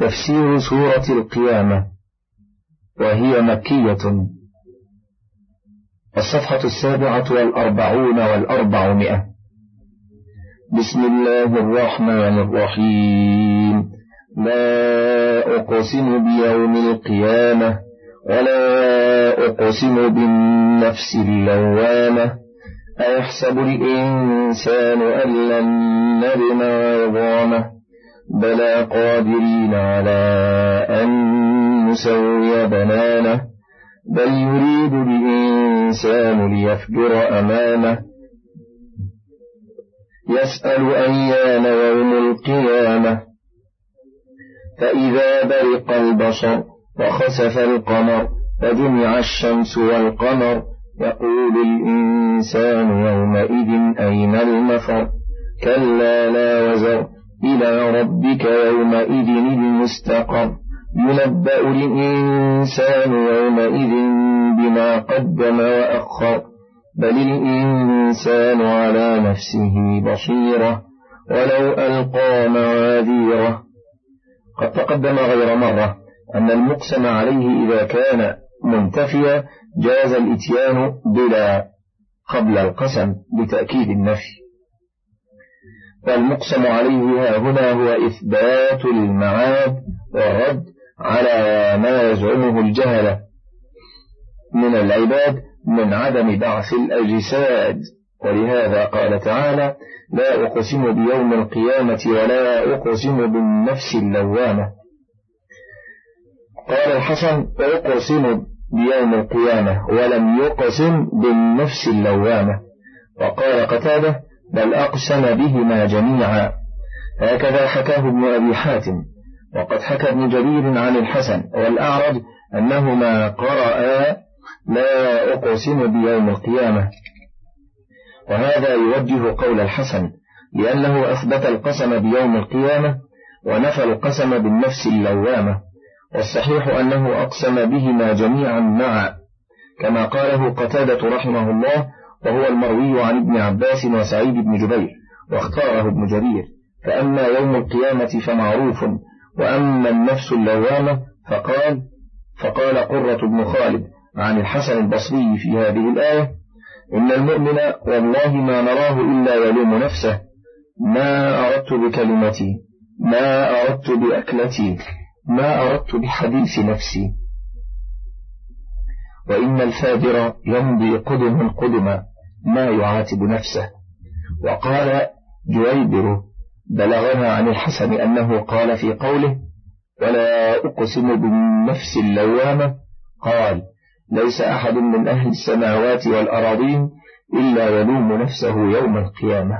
تفسير سورة القيامة وهي مكية. الصفحة السابعة والأربعون والأربعمائة. بسم الله الرحمن الرحيم. لا أقسم بيوم القيامة ولا أقسم بالنفس اللوامة. أيحسب الإنسان أن لن نجمع عظامه؟ بلى قادرين على أن نسوي بنانه بل يريد الإنسان ليفجر أمامه. يسأل أيان يوم القيامة. فإذا برق البصر وخسف القمر وجمع الشمس والقمر يقول الإنسان يومئذ أين المفر؟ كلا لا وزر. إلى ربك يومئذ المستقر. ينبأ الإنسان يومئذ بما قدم وأخر. بل الإنسان على نفسه بصيرة. ولو ألقى معاذيره. قد تقدم غير مرة أن المقسم عليه إذا كان منتفيا جاز الإتيان بلا قبل القسم لتأكيد النفي. والمقسم عليه هنا هو إثبات المعاد والرد على ما يزعمه الجهلة من العباد من عدم بعث الأجساد. ولهذا قال تعالى لا أقسم بيوم القيامة ولا أقسم بالنفس اللوامة قال الحسن أقسم بيوم القيامة ولم يقسم بالنفس اللوامة وقال قتادة بل أقسم بهما جميعا. هكذا حكاه ابن أبي حاتم وقد حكى ابن جرير عن الحسن والأعرج أنهما قرأا لا أقسم بيوم القيامة وهذا يوجه قول الحسن لأنه أثبت القسم بيوم القيامة ونفى القسم بالنفس اللوامة. والصحيح أنه أقسم بهما جميعا معا. كما قاله قتادة رحمه الله وهو المروي عن ابن عباس وسعيد بن جبير واختاره ابن جرير فأما يوم القيامة فمعروف وأما النفس اللوامة فقال فقال قرة بن خالد عن الحسن البصري في هذه الآية إن المؤمن والله ما نراه إلا يلوم نفسه ما أردت بكلمتي ما أردت بأكلتي ما أردت بحديث نفسي. وإن الفاجر يمضي قدما قدما. ما يعاتب نفسه. وقال جويبر بلغنا عن الحسن أنه قال في قوله ولا أقسم بالنفس اللوامة قال ليس أحد من أهل السماوات والأراضين إلا يلوم نفسه يوم القيامة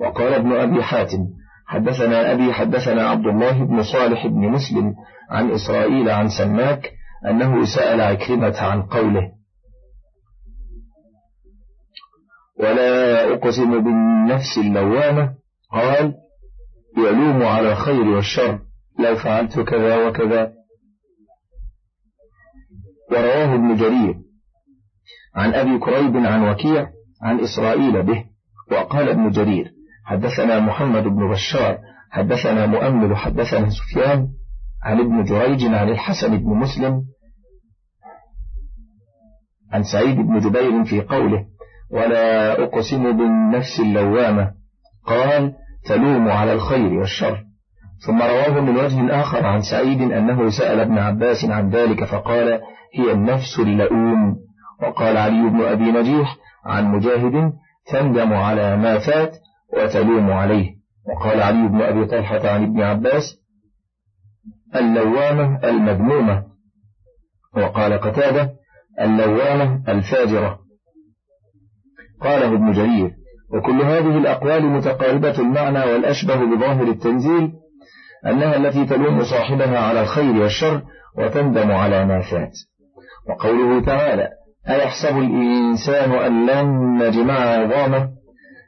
وقال ابن أبي حاتم حدثنا أبي حدثنا عبد الله بن صالح بن مسلم عن إسرائيل عن سماك أنه سأل عكرمة عن قوله ولا أقسم بالنفس اللوامة. قال يلوم على الخير والشر. لو فعلت كذا وكذا. ورواه ابن جرير عن أبي كريب عن وكيع عن إسرائيل به. وقال ابن جرير حدثنا محمد بن بشار حدثنا مؤمل حدثنا سفيان عن ابن جريج عن الحسن بن مسلم عن سعيد بن جبير في قوله ولا أقسم بالنفس اللوامة. قال تلوم على الخير والشر. ثم رواه من وجه آخر عن سعيد أنه سأل ابن عباس عن ذلك فقال هي النفس اللؤوم. وقال علي بن أبي نجيح عن مجاهد تندم على ما فات وتلوم عليه. وقال علي بن أبي طلحة عن ابن عباس اللوامة المذمومة. وقال قتادة اللوامة الفاجرة. قاله ابن جرير. وكل هذه الأقوال متقاربة المعنى والأشبه بظاهر التنزيل أنها التي تلوم صاحبها على الخير والشر وتندم على ما فات. وقوله تعالى أيحسب الإنسان أن لن نجمع عظامه؟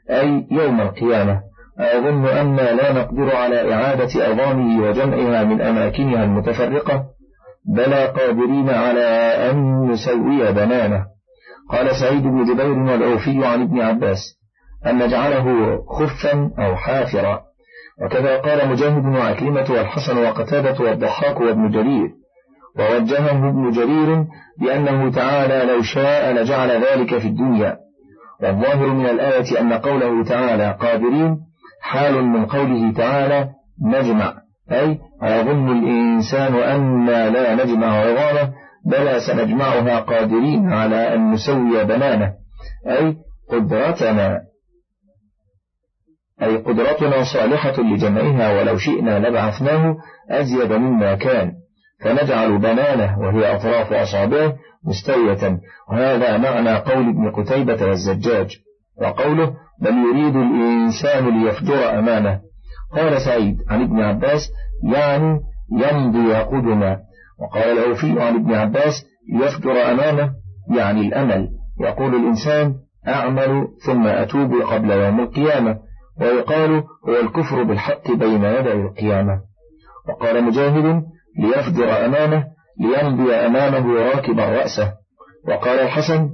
أي يوم القيامة. أظن أن لا نقدر على إعادة عظامه وجمعها من أماكنها المتفرقة بلى قادرين على أن نسوي بنانه. قال سعيد بن جبير والعوفي عن ابن عباس أن نجعله خفا أو حافرا. وكذا قال مجاهد وعكرمة والحسن وقتادة والضحاك وابن جرير. ووجهه ابن جرير بأنه تعالى لو شاء لجعل ذلك في الدنيا. والظاهر من الآية أن قوله تعالى قادرين حال من قوله تعالى نجمع. أي أيظن الإنسان أن لا نجمع عظامه بلى سنجمعها قادرين على أن نسوي بنانه. أي قدرتنا أي قدرتنا صالحة لجمعها ولو شئنا لبعثناه أزيد مما كان. فنجعل بنانه وهي أطراف أصابعه مستوية. وهذا معنى قول ابن قتيبة والزجاج وقوله بل يريد الإنسان ليفجر أمامه. قال سعيد عن ابن عباس يعني يمضي قدما. وقال الأوفي عن ابن عباس يفجر أمامه يعني الأمل. يقول الإنسان أعمل ثم أتوب قبل يوم القيامة. ويقال هو الكفر بالحق بين يدي القيامة. وقال مجاهد ليفجر أمامه ليمضي أمامه راكبا رأسه. وقال الحسن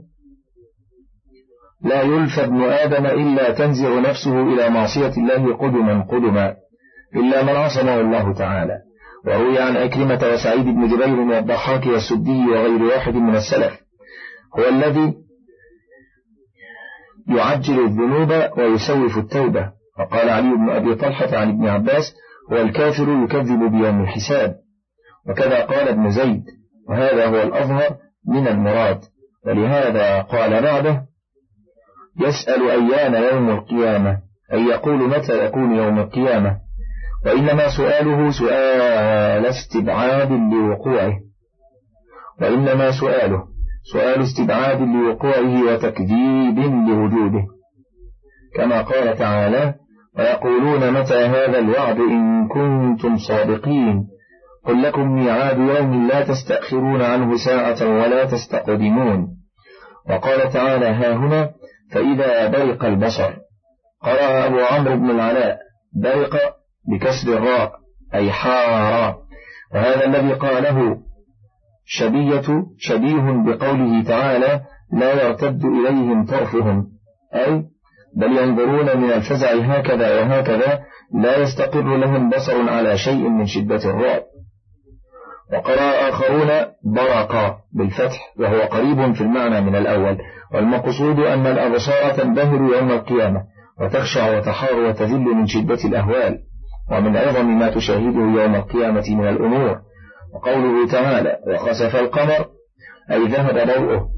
لا يلفى ابن آدم إلا تنزع نفسه إلى معصية الله قدما قدما. إلا من عصمه الله تعالى. وروي عن أكرمة وسعيد بن جبير والضحاك والسدي وغير واحد من السلف. هو الذي يعجل الذنوب ويسوف التوبة. وقال علي بن أبي طلحة عن ابن عباس هو الكافر يكذب بيوم الحساب. وكذا قال ابن زيد وهذا هو الأظهر من المراد. ولهذا قال بعده يسأل أيان يوم القيامة؟ أي يقول متى يكون يوم القيامة؟ وإنما سؤاله سؤال استبعاد لوقوعه. وإنما سؤاله سؤال استبعاد لوقوعه وتكذيب لوجوده. كما قال تعالى ويقولون متى هذا الوعد إن كنتم صادقين؟ قل لكم ميعاد يوم لا تستأخرون عنه ساعة ولا تستقدمون. وقال تعالى ها هنا فإذا برق البصر. قرأ أبو عمرو بن العلاء برق بكسر الراء أي حار وهذا الذي قاله شبية شبيه بقوله تعالى لا يرتد إليهم طرفهم أي بل ينظرون من الفزع هكذا وهكذا لا يستقر لهم بصر على شيء من شدة الرعب وقرأ آخرون برق بالفتح وهو قريب في المعنى من الأول. والمقصود أن الأبصار تنبهر يوم القيامة وتخشع وتحار وتذل من شدة الأهوال. ومن عظم ما تشاهده يوم القيامة من الأمور وقوله تعالى وخسف القمر أي ذهب ضوءه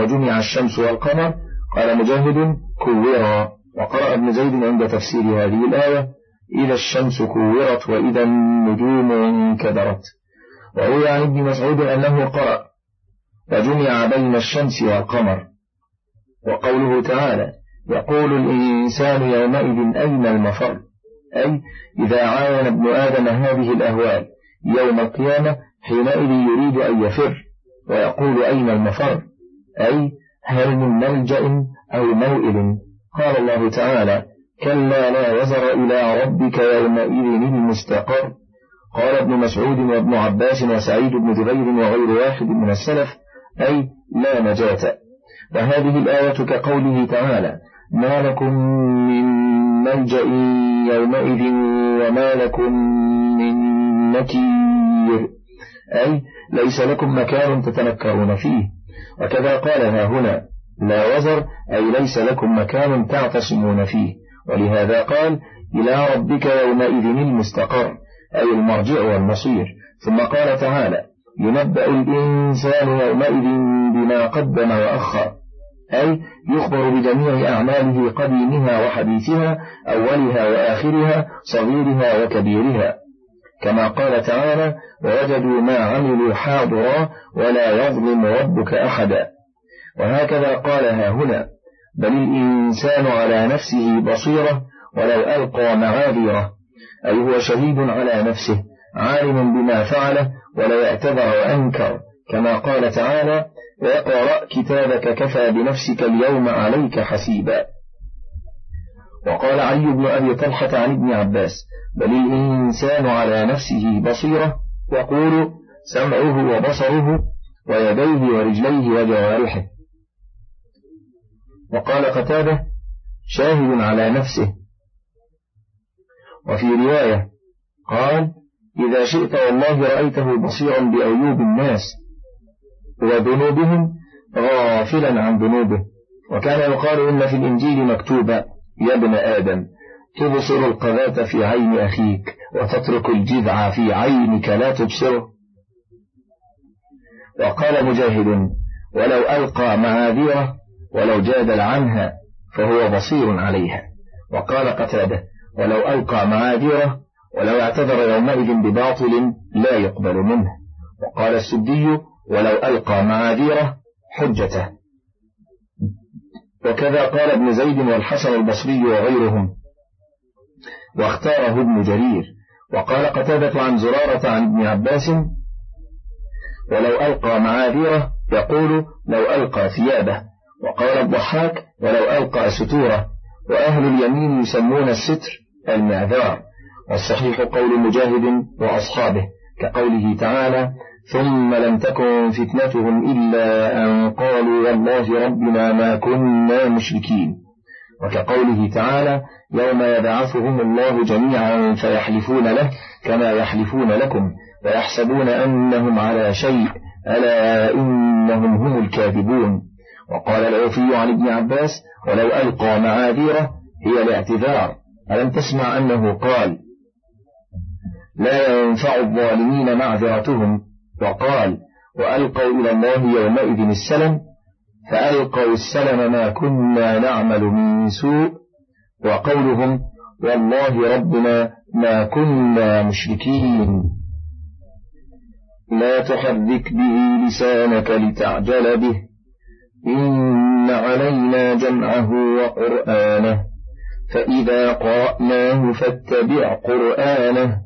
وجمع الشمس والقمر قال مجاهد كورا وقرأ ابن زيد عند تفسير هذه الآية إذا الشمس كورت وإذا النجوم انكدرت وروي عن ابن مسعود أنه قرأ وجمع بين الشمس والقمر وقوله تعالى يقول الإنسان يومئذ أين المفر أي إذا عاين ابن آدم هذه الأهوال يوم القيامة حينئذ يريد أن يفر ويقول أين المفر؟ أي هل من ملجأ أو موئل؟ قال الله تعالى كلا لا وزر إلى ربك يومئذ المستقر. قال ابن مسعود وابن عباس وسعيد بن جبير وغير واحد من السلف أي لا نجاة. وهذه الآية كقوله تعالى ما لكم من ملجأ يومئذ وما لكم من نكير. أي ليس لكم مكان تتنكرون فيه. وكذا قال ها هنا لا وزر أي ليس لكم مكان تعتصمون فيه. ولهذا قال إلى ربك يومئذ المستقر أي المرجع والمصير. ثم قال تعالى ينبأ الإنسان يومئذ بما قدم وأخر. أي يخبر بجميع أعماله قديمها وحديثها أولها وآخرها صغيرها وكبيرها. كما قال تعالى ووجدوا ما عملوا حاضرا ولا يظلم ربك أحدا. وهكذا قالها هنا بل الإنسان على نفسه بصيرة ولو ألقى معاذيره. أي هو شهيد على نفسه عالم بما فعله ولا يعتذر وأنكر كما قال تعالى واقرأ كتابك كفى بنفسك اليوم عليك حسيبا. وقال علي بن أبي طلحة عن ابن عباس بل الإنسان على نفسه بصيرة يقول سمعه وبصره ويديه ورجليه وجوارحه. وقال قتادة شاهد على نفسه. وفي رواية قال إذا شئت والله رأيته بصيرا بأيوب الناس وذنوبهم غافلا عن ذنوبه. وكان يقال إن في الإنجيل مكتوبا يا ابن آدم تبصر القذاة في عين أخيك وتترك الجذع في عينك لا تبصره. وقال مجاهد ولو ألقى معاذيره ولو جادل عنها فهو بصير عليها. وقال قتاده ولو ألقى معاذيره ولو اعتذر يومئذ بباطل لا يقبل منه. وقال السدي ولو ألقى معاذيره حجته. وكذا قال ابن زيد والحسن البصري وغيرهم. واختاره ابن جرير. وقال قتادة عن زرارة عن ابن عباس ولو ألقى معاذيره يقول لو ألقى ثيابه. وقال الضحاك ولو ألقى ستوره. وأهل اليمين يسمون الستر المعذار. والصحيح قول مجاهد وأصحابه كقوله تعالى ثم لم تكن فتنتهم إلا أن قالوا والله ربنا ما كنا مشركين. وكقوله تعالى يوم يبعثهم الله جميعا فيحلفون له كما يحلفون لكم ويحسبون أنهم على شيء ألا إنهم هم الكاذبون. وقال العوفي عن ابن عباس ولو ألقى معاذيره هي الاعتذار ألم تسمع أنه قال لا ينفع الظالمين معذرتهم وقال وألقوا إلى الله يومئذ السلم فألقوا السلم ما كنا نعمل من سوء وقولهم والله ربنا ما كنا مشركين. لا تحرك به لسانك لتعجل به إن علينا جمعه وقرآنه فإذا قرأناه فاتبع قرآنه.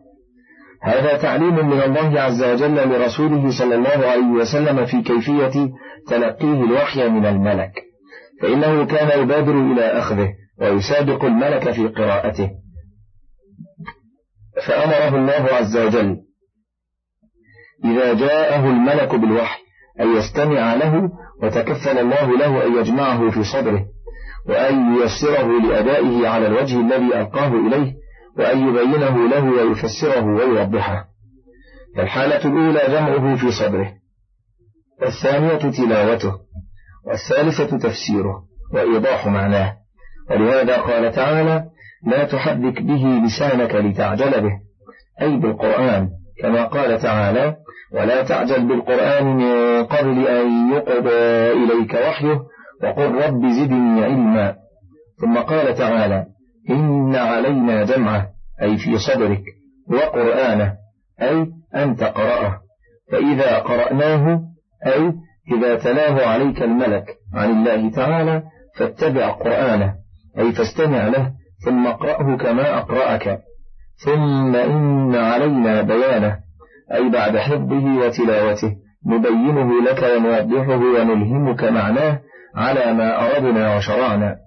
هذا تعليم من الله عز وجل لرسوله صلى الله عليه وسلم في كيفية تلقيه الوحي من الملك. فإنه كان يبادر إلى أخذه ويسابق الملك في قراءته. فأمره الله عز وجل إذا جاءه الملك بالوحي أن يستمع له وتكفل الله له أن يجمعه في صدره وأن ييسره لأدائه على الوجه الذي ألقاه إليه وأن يبينه له ويفسره ويوضحه فالحالة الأولى جمعه في صدره. والثانية تلاوته. والثالثة تفسيره. وإيضاح معناه. ولهذا قال تعالى لا تحرك به لسانك لتعجل به. أي بالقرآن. كما قال تعالى ولا تعجل بالقرآن من قبل أن يقضى إليك وحيه. وقل رب زدني علما. ثم قال تعالى إن علينا جمعه أي في صدرك وقرآنه أي أن تقرأه. فإذا قرأناه أي إذا تلاه عليك الملك عن الله تعالى فاتبع قرآنه أي فاستمع له ثم اقرأه كما أقرأك. ثم إن علينا بيانه أي بعد حفظه وتلاوته نبينه لك ونوضحه ونلهمك معناه على ما أردنا وشرعنا.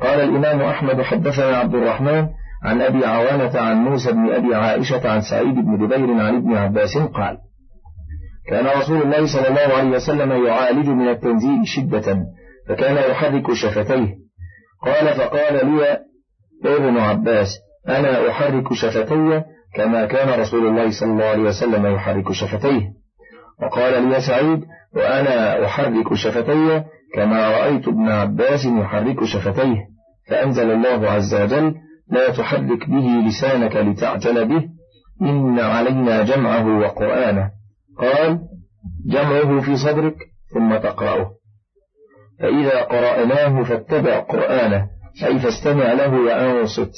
قال الإمام أحمد حدثنا عبد الرحمن عن أبي عوانة عن موسى بن أبي عائشة عن سعيد بن جبير عن ابن عباس قال كان رسول الله صلى الله عليه وسلم يعالج من التنزيل شدة فكان يحرك شفتيه. قال فقال لي ابن عباس أنا أحرك شفتي كما كان رسول الله صلى الله عليه وسلم يحرك شفتيه. وقال لي سعيد وأنا أحرك شفتي كما رأيت ابن عباس يحرك شفتيه فأنزل الله عز وجل لا تحرك به لسانك لتعجل به إن علينا جمعه وقرآنه. قال جمعه في صدرك ثم تقرأه. فإذا قرأناه فاتبع قرآنه أي فاستمع له وأنصت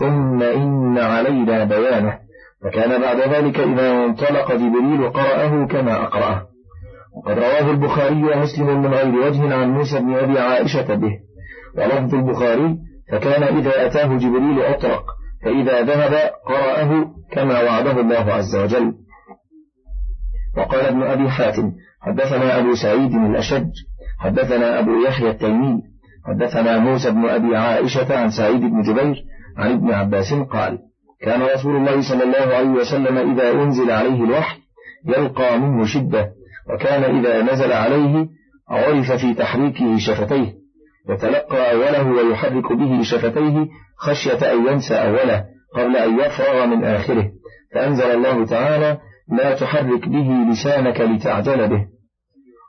ثم إن علينا بيانه. فكان بعد ذلك إذا انطلق جبريل قرأه كما أقرأه. وقد رواه البخاري ومسلم من غير وجه عن موسى بن أبي عائشة به. ولفظ البخاري فكان إذا أتاه جبريل أطرق فإذا ذهب قرأه كما وعده الله عز وجل. وقال ابن أبي حاتم حدثنا أبو سعيد الأشج حدثنا أبو يحيى التيمي حدثنا موسى بن أبي عائشة عن سعيد بن جبير عن ابن عباس قال كان رسول الله صلى الله عليه وسلم إذا أنزل عليه الوحي يلقى منه شدة وكان إذا نزل عليه عرف في تحريكه شفتيه يتلقى أوله ويحرك به شفتيه خشية أن ينسى أوله قبل أن يفرغ من آخره. فأنزل الله تعالى لا تحرك به لسانك لتعجل به.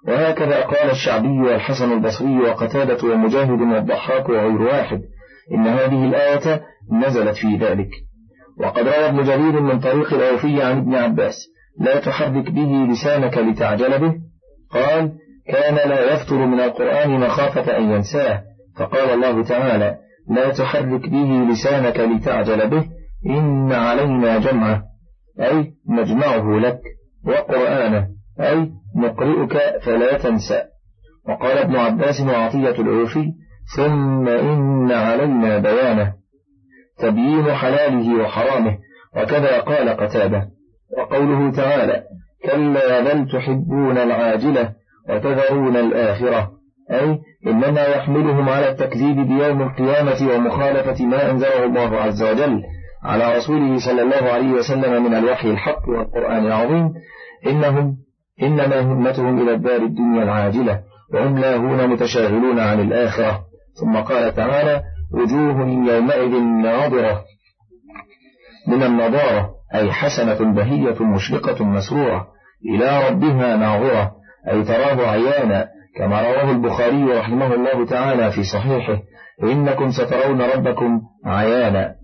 وهكذا قال الشعبي والحسن البصري وقتادة ومجاهد والضحاك وغير واحد إن هذه الآية نزلت في ذلك. وقد روى ابن جرير من طريق الأوفي عن ابن عباس لا تحرك به لسانك لتعجل به. قال كان لا يفتر من القرآن مخافة أن ينساه. فقال الله تعالى لا تحرك به لسانك لتعجل به. إن علينا جمعه. أي نجمعه لك وقرآنه. أي نقرئك فلا تنسى وقال ابن عباس وعطية العوفي ثم إن علينا بيانه. تبيين حلاله وحرامه. وكذا قال قتابة وقوله تعالى كلا بل تحبون العاجلة وتذرون الآخرة. أي إنما يحملهم على التكذيب بيوم القيامة ومخالفة ما أنزله الله عز وجل على رسوله صلى الله عليه وسلم من الوحي الحق والقرآن العظيم. إنهم إنما همتهم إلى الدار الدنيا العاجلة وهم لاهون متشاغلون عن الآخرة. ثم قال تعالى وجوه يومئذ ناظرة من النضارة. أي حسنة بهية مشرقة مسرورة إلى ربها ناظرة أي تراه عيانا كما رواه البخاري رحمه الله تعالى في صحيحه إنكم سترون ربكم عيانا.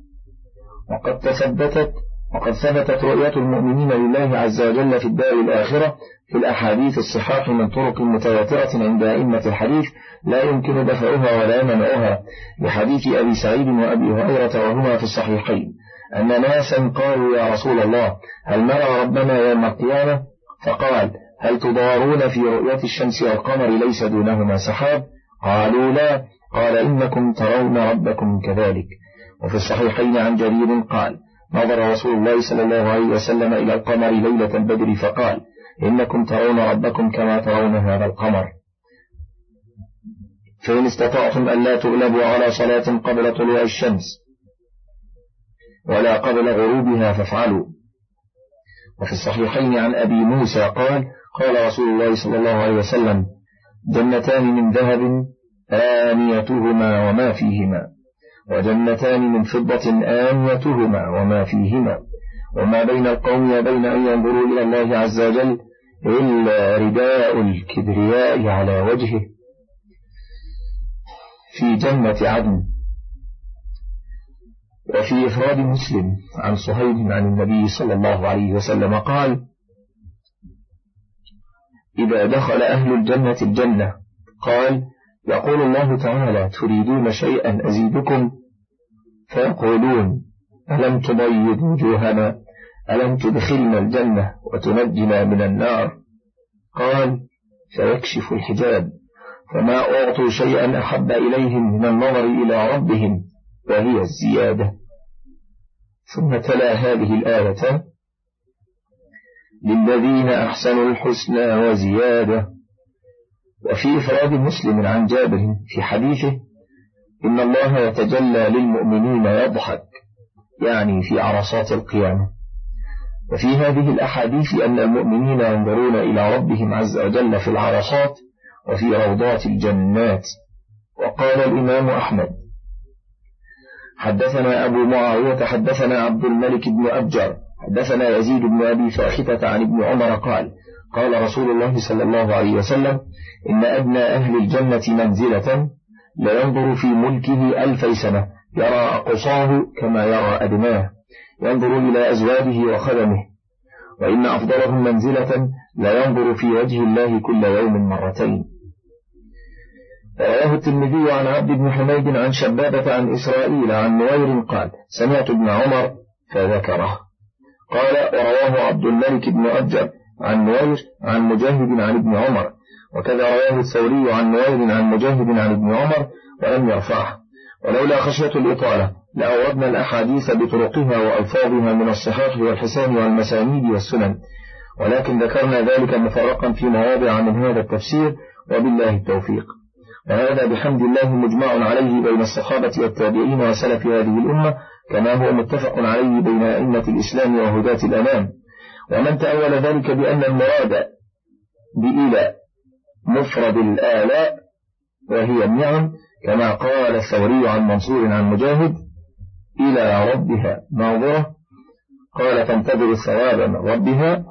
وقد تثبتت وقد ثبتت رؤية المؤمنين لله عز وجل في الدار الآخرة في الأحاديث الصحاح من طرق متواترة عند أئمة الحديث لا يمكن دفعها ولا منعها لحديث أبي سعيد وأبي هريرة وهما في الصحيحين. أن ناسا قالوا يا رسول الله هل نرى ربنا يوم القيامة؟ فقال هل تضارون في رؤية الشمس والقمر ليس دونهما سحاب؟ قالوا لا قال إنكم ترون ربكم كذلك. وفي الصحيحين عن جرير قال نظر رسول الله صلى الله عليه وسلم إلى القمر ليلة البدر فقال إنكم ترون ربكم كما ترون هذا القمر. فإن استطعتم أن لا تغلبوا على صلاة قبل طلوع الشمس. ولا قبل غروبها فافعلوا. وفي الصحيحين عن أبي موسى قال قال رسول الله صلى الله عليه وسلم جنتان من ذهب آنيتهما وما فيهما وجنتان من فضة آنيتهما وما فيهما وما بين القوم وبين أن ينظروا إلى الله عز وجل إلا رداء الكبرياء على وجهه. في جنة عدن. وفي إفراد مسلم عن صهيب عن النبي صلى الله عليه وسلم قال إذا دخل أهل الجنة الجنة. قال يقول الله تعالى تريدون شيئا أزيدكم؟ فيقولون ألم تبيض وجوهنا؟ ألم تدخلنا الجنة وتنجنا من النار؟ قال فيكشف الحجاب فما أعطوا شيئا أحب إليهم من النظر إلى ربهم وهي الزيادة. ثم تلا هذه الآية للذين أحسنوا الحسنى وزيادة. وفي إفراد مسلم عن جابر في حديثه إن الله يتجلى للمؤمنين يضحك يعني في عرصات القيامة. وفي هذه الأحاديث أن المؤمنين ينظرون إلى ربهم عز وجل في العرصات وفي روضات الجنات. وقال الإمام أحمد حدثنا أبو معاوية حدثنا عبد الملك بن أبجر حدثنا يزيد بن أبي فاختة عن ابن عمر قال قال رسول الله صلى الله عليه وسلم إن أدنى أهل الجنة منزلة لينظر في ملكه ألفي سنة يرى أقصاه كما يرى أدناه ينظر إلى أزواجه وخدمه وإن أفضلهم منزلة لا ينظر في وجه الله كل يوم مرتين. رواه الترمذي عن عبد بن حميد عن شبابة عن إسرائيل عن نوير قال سمعت ابن عمر فذكره قال ورواه عبد الملك بن أجر عن نوير عن مجاهد عن ابن عمر وكذا رواه الثوري عن نوير عن مجاهد عن ابن عمر ولم يرفعه. ولولا خشية الإطالة لأوردنا الأحاديث بطرقها وألفاظها من الصحاح والحسان والمسانيد والسنن ولكن ذكرنا ذلك مفرقا في مواضع من هذا التفسير وبالله التوفيق. وهذا بحمد الله مجمع عليه بين الصحابة والتابعين وسلف هذه الأمة كما هو متفق عليه بين أئمة الإسلام وهداة الأمام. ومن تأول ذلك بأن المراد بإلى مفرد الآلاء وهي النعم كما قال الثوري عن منصور عن مجاهد إلى ربها ناظرة قال تنتظر الثواب من ربها.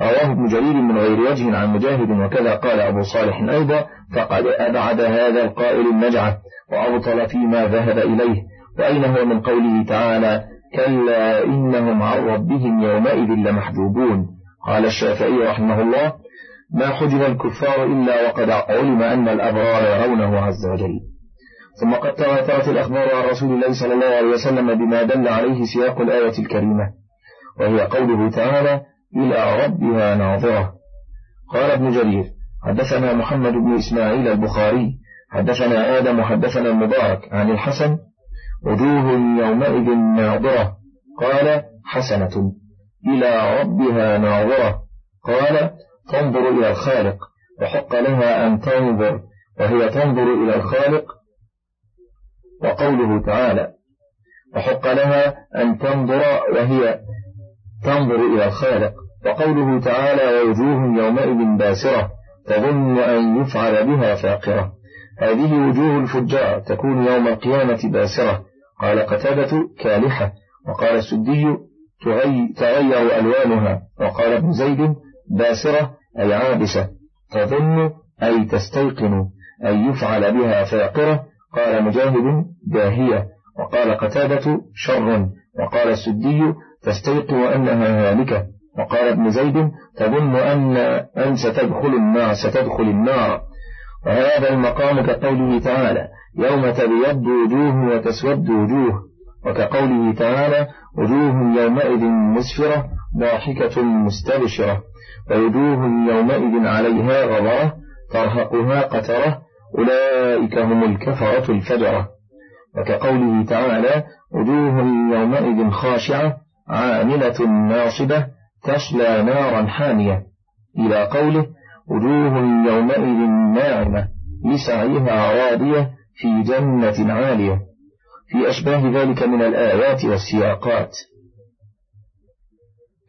رواه ابن جرير من غير وجه عن مجاهد وكذا قال أبو صالح أيضا فقد أبعد هذا القائل النجعة وأبطل فيما ذهب إليه وأين هو من قوله تعالى كلا إنهم عن ربهم يومئذ لمحجوبون قال الشافعي رحمه الله ما حجب الكفار إلا وقد علم أن الأبرار يرونه عز وجل ثم قد تواترت الأخبار عن رسول الله صلى الله عليه وسلم بما دل عليه سياق الآية الكريمة وهي قوله تعالى إلى ربها ناظرة. قال ابن جرير حدثنا محمد بن إسماعيل البخاري حدثنا آدم حدثنا المبارك عن الحسن. وجوه يومئذ ناظرة. قال حسنة. إلى ربها ناظرة. قال تنظر إلى الخالق. وحق لها أن تنظر. وهي تنظر إلى الخالق. وقوله تعالى وحق لها أن تنظر. وهي تنظر إلى الخالق. وقوله تعالى ووجوه يومئذ باسرة تظن أن يفعل بها فاقرة. هذه وجوه الفجار تكون يوم القيامة باسرة. قال قتادة كالحة. وقال السدي تغير ألوانها. وقال ابن زيد باسرة أي عابسة. تظن أي تستيقن أن يفعل بها فاقرة. قال مجاهد داهية وقال قتادة شر. وقال السدي تستيقن أنها هالكة وقال ابن زيد تظن أن أن ستدخل النار ستدخل النار. وهذا المقام كقوله تعالى يوم تبيض وجوه وتسود وجوه. وكقوله تعالى وجوه يومئذ مسفرة ضاحكة مستبشرة. ووجوه يومئذ عليها غبرة ترهقها قترة أولئك هم الكفرة الفجرة. وكقوله تعالى وجوه يومئذ خاشعة عاملة ناصبة تصلى نارا حامية. إلى قوله وجوه يومئذ ناعمة لسعيها راضية في جنة عالية. في أشباه ذلك من الآيات والسياقات.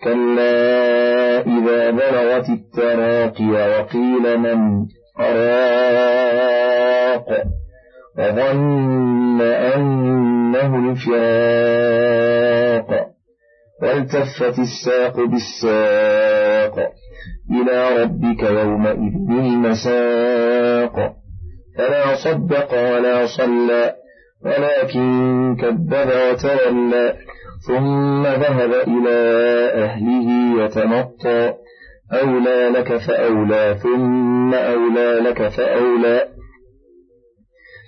كلا إذا بلغت التراقي وقيل من أراق وظن أنه الفراق والتفت الساق بالساق إلى ربك يومئذ المساق. فلا صدق ولا صلى ولكن كذب وتولى ثم ذهب إلى أهله يتمطى. أولى لك فأولى ثم أولى لك فأولى.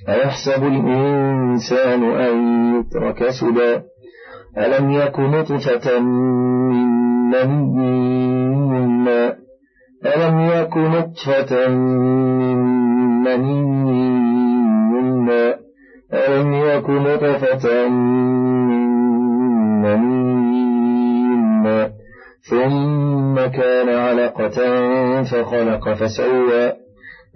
أيحسب الإنسان أن يترك سدى؟ ألم يك نطفة من مني ألم يك نطفة من مني ألم يك نطفة من مني ثم كان علقة فخلق فسوى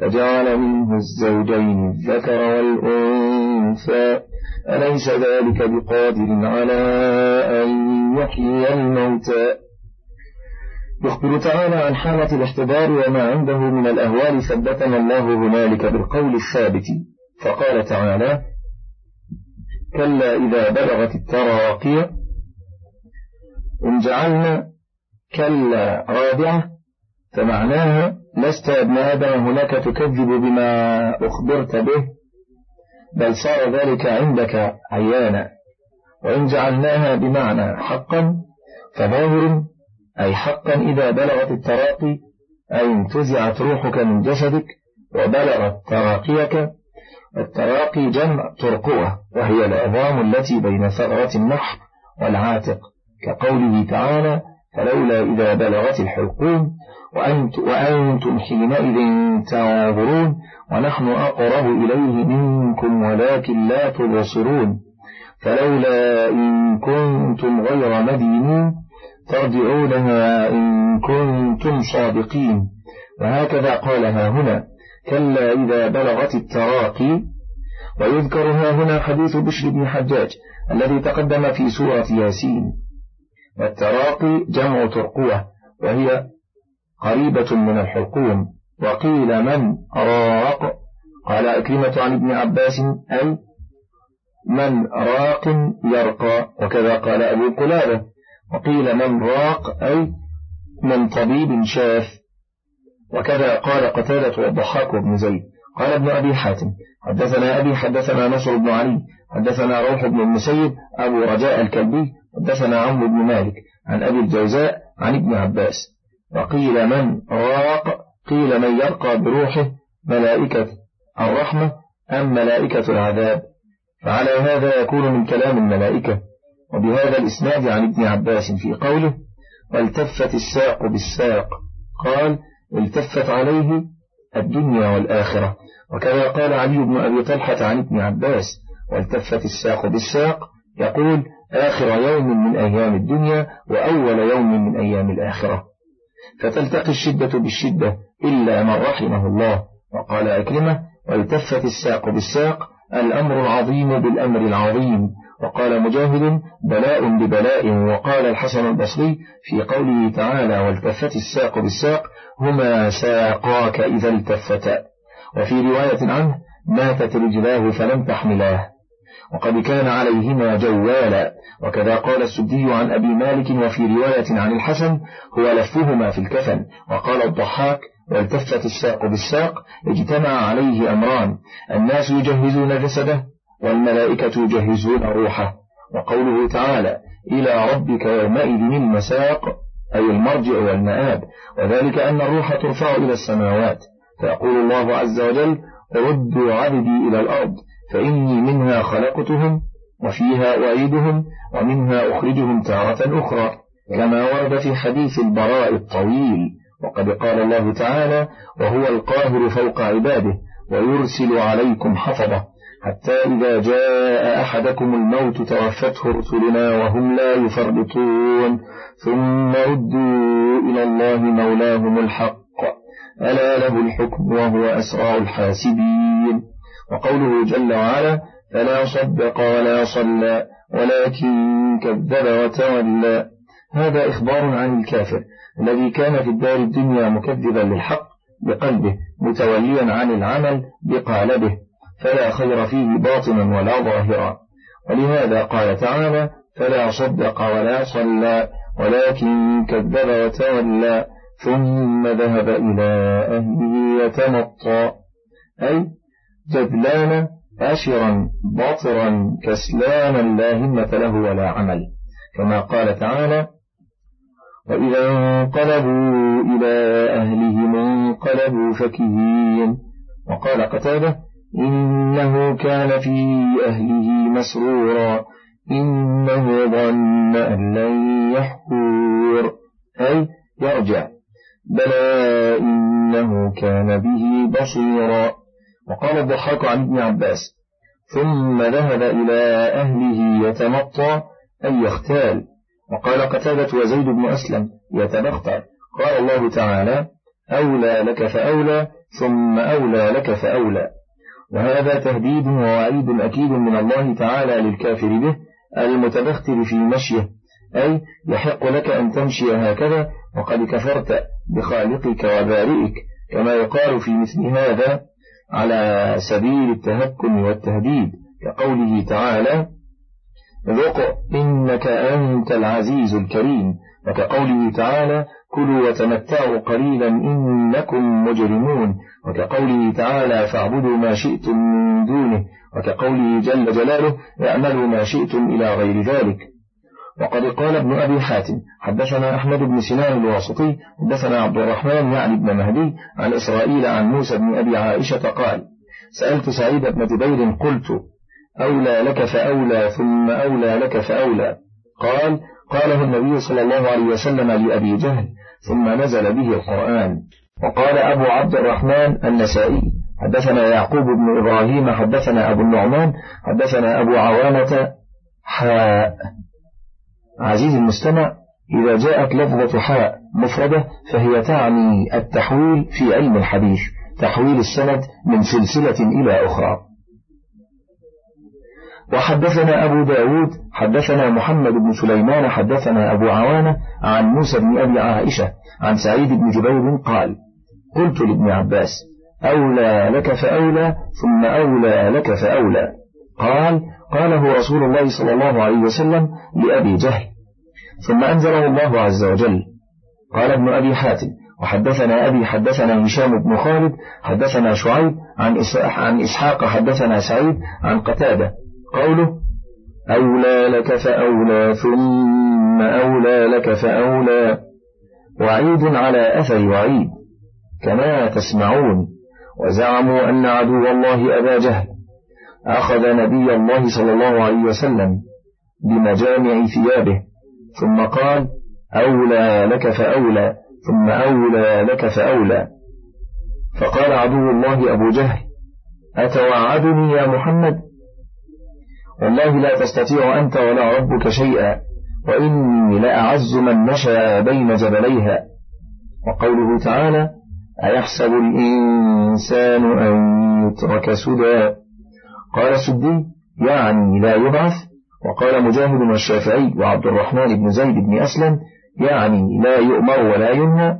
فجعل منه الزوجين الذكر والأنثى. أليس ذلك بقادر على أن يحيي الموتى؟ يخبر تعالى عن حالة الاحتضار وما عنده من الأهوال ثبتنا الله هنالك بالقول الثابت. فقال تعالى كلا إذا بلغت التراقية إن جعلنا كلا رابعة فمعناها لست ابن آدم هناك تكذب بما أخبرت به. بل صار ذلك عندك عيانا. وإن جعلناها بمعنى حقا فظاهر أي حقا إذا بلغت التراقي أي انتزعت روحك من جسدك وبلغت تراقيك. التراقي جمع ترقوة وهي العظام التي بين ثغرة النحر والعاتق. كقوله تعالى فلولا إذا بلغت الحلقوم وأنت وأنتم حينئذ تنظرون ونحن أقرب إليه منكم ولكن لا تبصرون. فلولا إن كنتم غير مدينين ترجعونها إن كنتم صادقين. وهكذا قالها هنا كلا إذا بلغت التراقي. ويذكر ها هنا حديث بشر بن حجاج الذي تقدم في سورة ياسين. والتراقي جمع ترقوة وهي قريبة من الحلقوم وقيل من؟ راق. قال أكرمة عن ابن عباس أي من راق يرقى. وكذا قال أبو قلابة. وقيل من راق أي من طبيب شاف. وكذا قال قتادة والضحاك بن زيد. قال ابن أبي حاتم حدثنا أبي حدثنا نصر بن علي. حدثنا روح بن المسيب أبو رجاء الكلبي. حدثنا عمرو بن مالك. عن أبي الجوزاء عن ابن عباس. وقيل من راق قيل من يرقى بروحه ملائكة الرحمة أم ملائكة العذاب. فعلى هذا يكون من كلام الملائكة. وبهذا الإسناد عن ابن عباس في قوله والتفت الساق بالساق. قال التفت عليه الدنيا والآخرة. وكذا قال علي بن أبي طلحة عن ابن عباس والتفت الساق بالساق. يقول آخر يوم من أيام الدنيا وأول يوم من أيام الآخرة. فتلتقي الشدة بالشدة إلا من رحمه الله. وقال أكرمة والتفت الساق بالساق الأمر العظيم بالأمر العظيم. وقال مجاهد بلاء ببلاء. وقال الحسن البصري في قوله تعالى والتفت الساق بالساق هما ساقاك إذا التفتا وفي رواية عنه ماتت رجلاه فلم تحملاه. وقد كان عليهما جوالا. وكذا قال السدي عن أبي مالك وفي رواية عن الحسن هو لفهما في الكفن. وقال الضحاك والتفت الساق بالساق اجتمع عليه أمران الناس يجهزون جسده والملائكة يجهزون روحه. وقوله تعالى إلى ربك يومئذ المساق أي المرجع والمآب. وذلك أن الروح ترفع إلى السماوات. فيقول الله عز وجل ردوا عبدي إلى الأرض. فإني منها خلقتهم وفيها أعيدهم ومنها أخرجهم تارة أخرى كما ورد في حديث البراء الطويل وقد قال الله تعالى وهو القاهر فوق عباده ويرسل عليكم حفظة حتى إذا جاء أحدكم الموت توفته رسلنا وهم لا يفرطون ثم ردوا إلى الله مولاهم الحق ألا له الحكم وهو أسرع الحاسبين. وقوله جل وعلا فلا صدق ولا صلى ولكن كذب وتولى. هذا إخبار عن الكافر الذي كان في الدار الدنيا مكذبا للحق بقلبه متوليا عن العمل بقالبه فلا خير فيه باطنا ولا ظاهرا. ولهذا قال تعالى فلا صدق ولا صلى ولكن كذب وتولى ثم ذهب إلى أهله يتمطى. أي جدلان أشرا باطرا كسلانا لا همة له ولا عمل. كما قال تعالى وإذا انقلبوا إلى أهلهم انقلبوا فكهين. وقال قتادة إنه كان في أهله مسرورا. إنه ظن أن لن يحور أي يرجع بلى إنه كان به بصيرا. وقال الضحاك عن ابن عباس ثم ذهب إلى أهله يتمطى أي يختال وقال قتادة وزيد بن أسلم يتبختر قال الله تعالى أولى لك فأولى ثم أولى لك فأولى. وهذا تهديد ووعيد أكيد من الله تعالى للكافر به المتبختر في مشيه أي يحق لك أن تمشي هكذا وقد كفرت بخالقك وبارئك كما يقال في مثل هذا على سبيل التهكم والتهديد كقوله تعالى ذق إنك أنت العزيز الكريم وكقوله تعالى كلوا وتمتعوا قليلا إنكم مجرمون وكقوله تعالى فاعبدوا ما شئتم من دونه وكقوله جل جلاله اعملوا ما شئتم إلى غير ذلك وقد قال ابن أبي حاتم حدثنا أحمد بن سنان الواسطي حدثنا عبد الرحمن يعني بن مهدي عن إسرائيل عن موسى بن أبي عائشة قال سألت سعيد بن جبير قلت أولى لك فأولى ثم أولى لك فأولى. قال قاله النبي صلى الله عليه وسلم لأبي جهل ثم نزل به القرآن. وقال أبو عبد الرحمن النسائي حدثنا يعقوب بن إبراهيم حدثنا أبو النعمان حدثنا أبو عوانة حاء. عزيز المستمع إذا جاءت لفظة حاء مفردة فهي تعني التحويل في علم الحديث تحويل السند من سلسلة إلى أخرى. وحدثنا أبو داود حدثنا محمد بن سليمان حدثنا أبو عوانة عن موسى بن أبي عائشة عن سعيد بن جبير قال قلت لابن عباس أولى لك فأولى ثم أولى لك فأولى. قال قاله رسول الله صلى الله عليه وسلم لأبي جهل. ثم أنزله الله عز وجل. قال ابن أبي حاتم وحدثنا أبي حدثنا هشام بن خالد حدثنا شعيب عن إسحاق حدثنا سعيد عن قتادة. قوله أولى لك فأولى ثم أولى لك فأولى. وعيد على أثر وعيد كما تسمعون. وزعموا أن عدو الله أبا جهل. أخذ نبي الله صلى الله عليه وسلم بمجامع ثيابه ثم قال أولى لك فأولى ثم أولى لك فأولى. فقال عدو الله أبو جهل أتوعدني يا محمد؟ والله لا تستطيع أنت ولا ربك شيئا وإني لأعز من مشى بين جبليها. وقوله تعالى أيحسب الإنسان أن يترك سدى؟ قال سدي يعني لا يبعث وقال مجاهد والشافعي وعبد الرحمن بن زيد بن أسلم يعني لا يؤمر ولا ينهى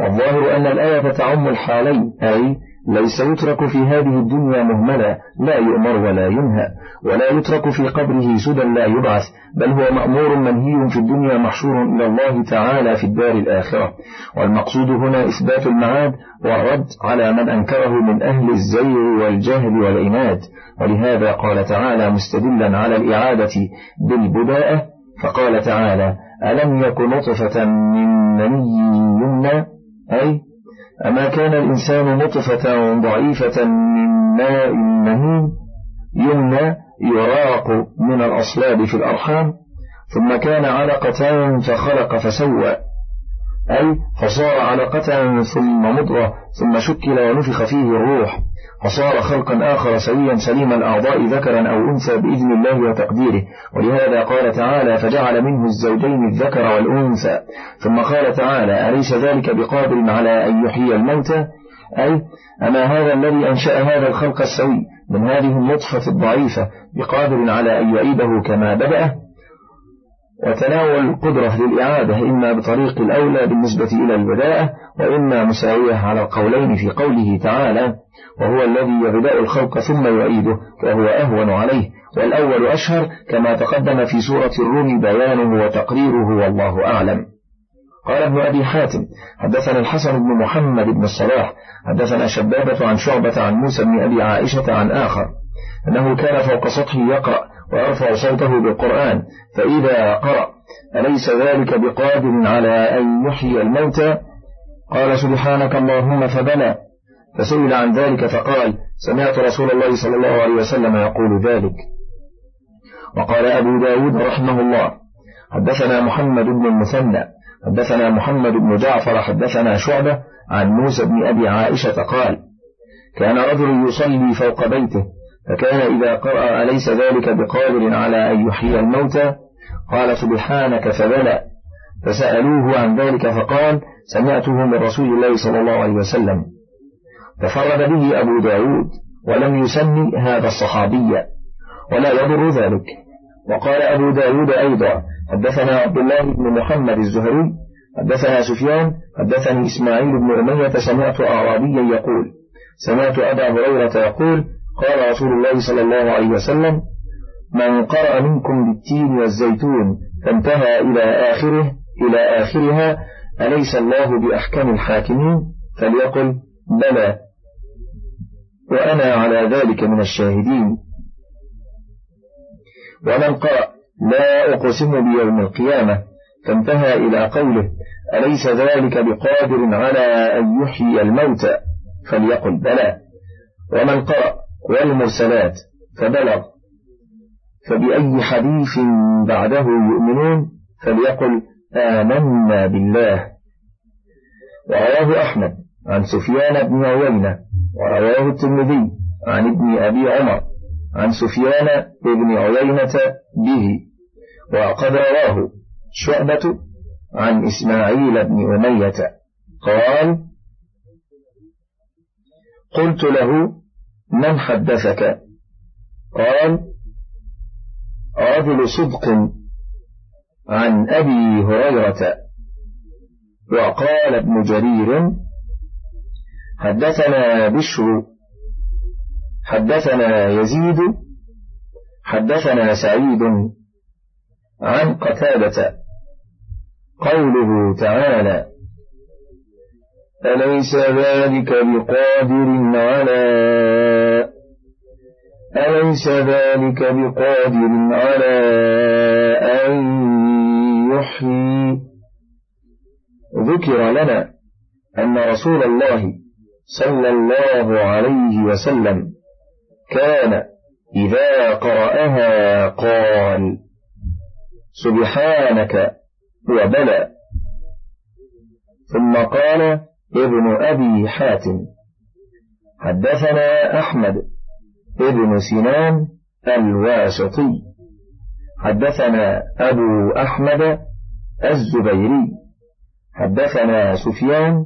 والظاهر أن الآية تعم الحالين أي ليس يترك في هذه الدنيا مهملا لا يؤمر ولا ينهى ولا يترك في قبره سدى لا يبعث بل هو مأمور منهي في الدنيا محشور إلى الله تعالى في الدار الآخرة. والمقصود هنا إثبات المعاد والرد على من أنكره من أهل الزيغ والجهل والعناد. ولهذا قال تعالى مستدلا على الإعادة بالبداءة فقال تعالى ألم يك نطفة من مني يمنى؟ أي أما كان الإنسان نطفة ضعيفة من ماء مهين يمنى يراق من الأصلاب في الأرحام ثم كان علقة فخلق فسوى. أي فصار علقة ثم مضغة ثم شكل ونفخ فيه الروح. فصار خلقا آخر سويا سليم الأعضاء ذكرا أو أنثى بإذن الله وتقديره. ولهذا قال تعالى فجعل منه الزوجين الذكر والأنثى. ثم قال تعالى أليس ذلك بقادر على أن يحيي الموتى؟ أي أما هذا الذي أنشأ هذا الخلق السوي؟ من هذه النطفة الضعيفة بقادر على أن يعيده كما بدأه؟ وتناول القدرة للإعادة إما بطريق الأولى بالنسبة إلى البداءة وإما مساوية على القولين في قوله تعالى وهو الذي يبدأ الخلق ثم يعيده فهو أهون عليه. والأول أشهر كما تقدم في سورة الروم بيانه وتقريره والله أعلم. قال ابن أبي حاتم حدثنا الحسن بن محمد بن الصلاح حدثنا شبابة عن شعبة عن موسى بن أبي عائشة عن آخر أنه كان فوق سطحه يقرأ ويرفع صوته بالقرآن فإذا قرأ أليس ذلك بقادر على أن يحيي الموتى؟ قال سبحانك اللهم فبلى. فسئل عن ذلك فقال سمعت رسول الله صلى الله عليه وسلم يقول ذلك. وقال أبو داود رحمه الله حدثنا محمد بن المثنى حدثنا محمد بن جعفر حدثنا شعبة عن موسى بن أبي عائشة قال كان رجل يصلي فوق بيته فكان إذا قرأ أليس ذلك بقادر على أن يحيي الموتى قال سبحانك فبلى. فسألوه عن ذلك فقال سمعته من رسول الله صلى الله عليه وسلم. تفرد به أبو داود ولم يسمي هذا الصحابي ولا يضر ذلك. وقال أبو داود أيضا حدثنا عبد الله بن محمد الزهري حدثنا سفيان حدثني إسماعيل بن أمية سمعت أعرابيا يقول سمعت أبا هريرة يقول قال رسول الله صلى الله عليه وسلم من قرأ منكم بالتين والزيتون فانتهى إلى آخره إلى آخرها أليس الله بأحكم الحاكمين؟ فليقل بلى. وأنا على ذلك من الشاهدين. ومن قرأ لا أقسم بيوم القيامة. فانتهى إلى قوله أليس ذلك بقادر على أن يحيي الموتى؟ فليقل بلى. ومن قرأ والمرسلات فبلغ. فبأي حديث بعده يؤمنون؟ فليقل آمنا بالله. ورواه أحمد عن سفيان بن عيينة ورواه الترمذي عن ابن أبي عمر عن سفيان بن عيينة به. وقد رواه شعبة عن إسماعيل بن أمية. قال قلت له من حدثك؟ قال رجل صدق عن أبي هريرة. وقال ابن جرير حدثنا بشر حدثنا يزيد حدثنا سعيد عن قتادة. قوله تعالى أليس ذلك بقادر على أليس ذلك بقادر على أن يحيي؟ ذكر لنا أن رسول الله صلى الله عليه وسلم كان إذا قرأها قال سبحانك وبلى. ثم قال ابن أبي حاتم. حدثنا أحمد ابن سنان الواسطي. حدثنا أبو أحمد الزبيري. حدثنا سفيان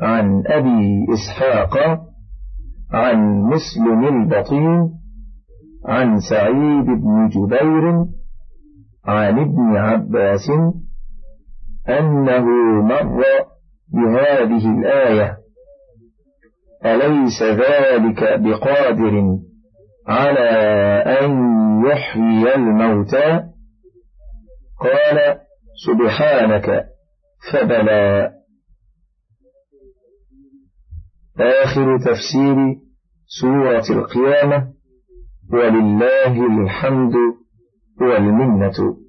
عن أبي إسحاق عن مسلم البطين عن سعيد بن جبير عن ابن عباس أنه مر بهذه الآية. أليس ذلك بقادر على أن يحيي الموتى؟ قال سبحانك فبلى. آخر تفسير سورة القيامة ولله الحمد والمنة.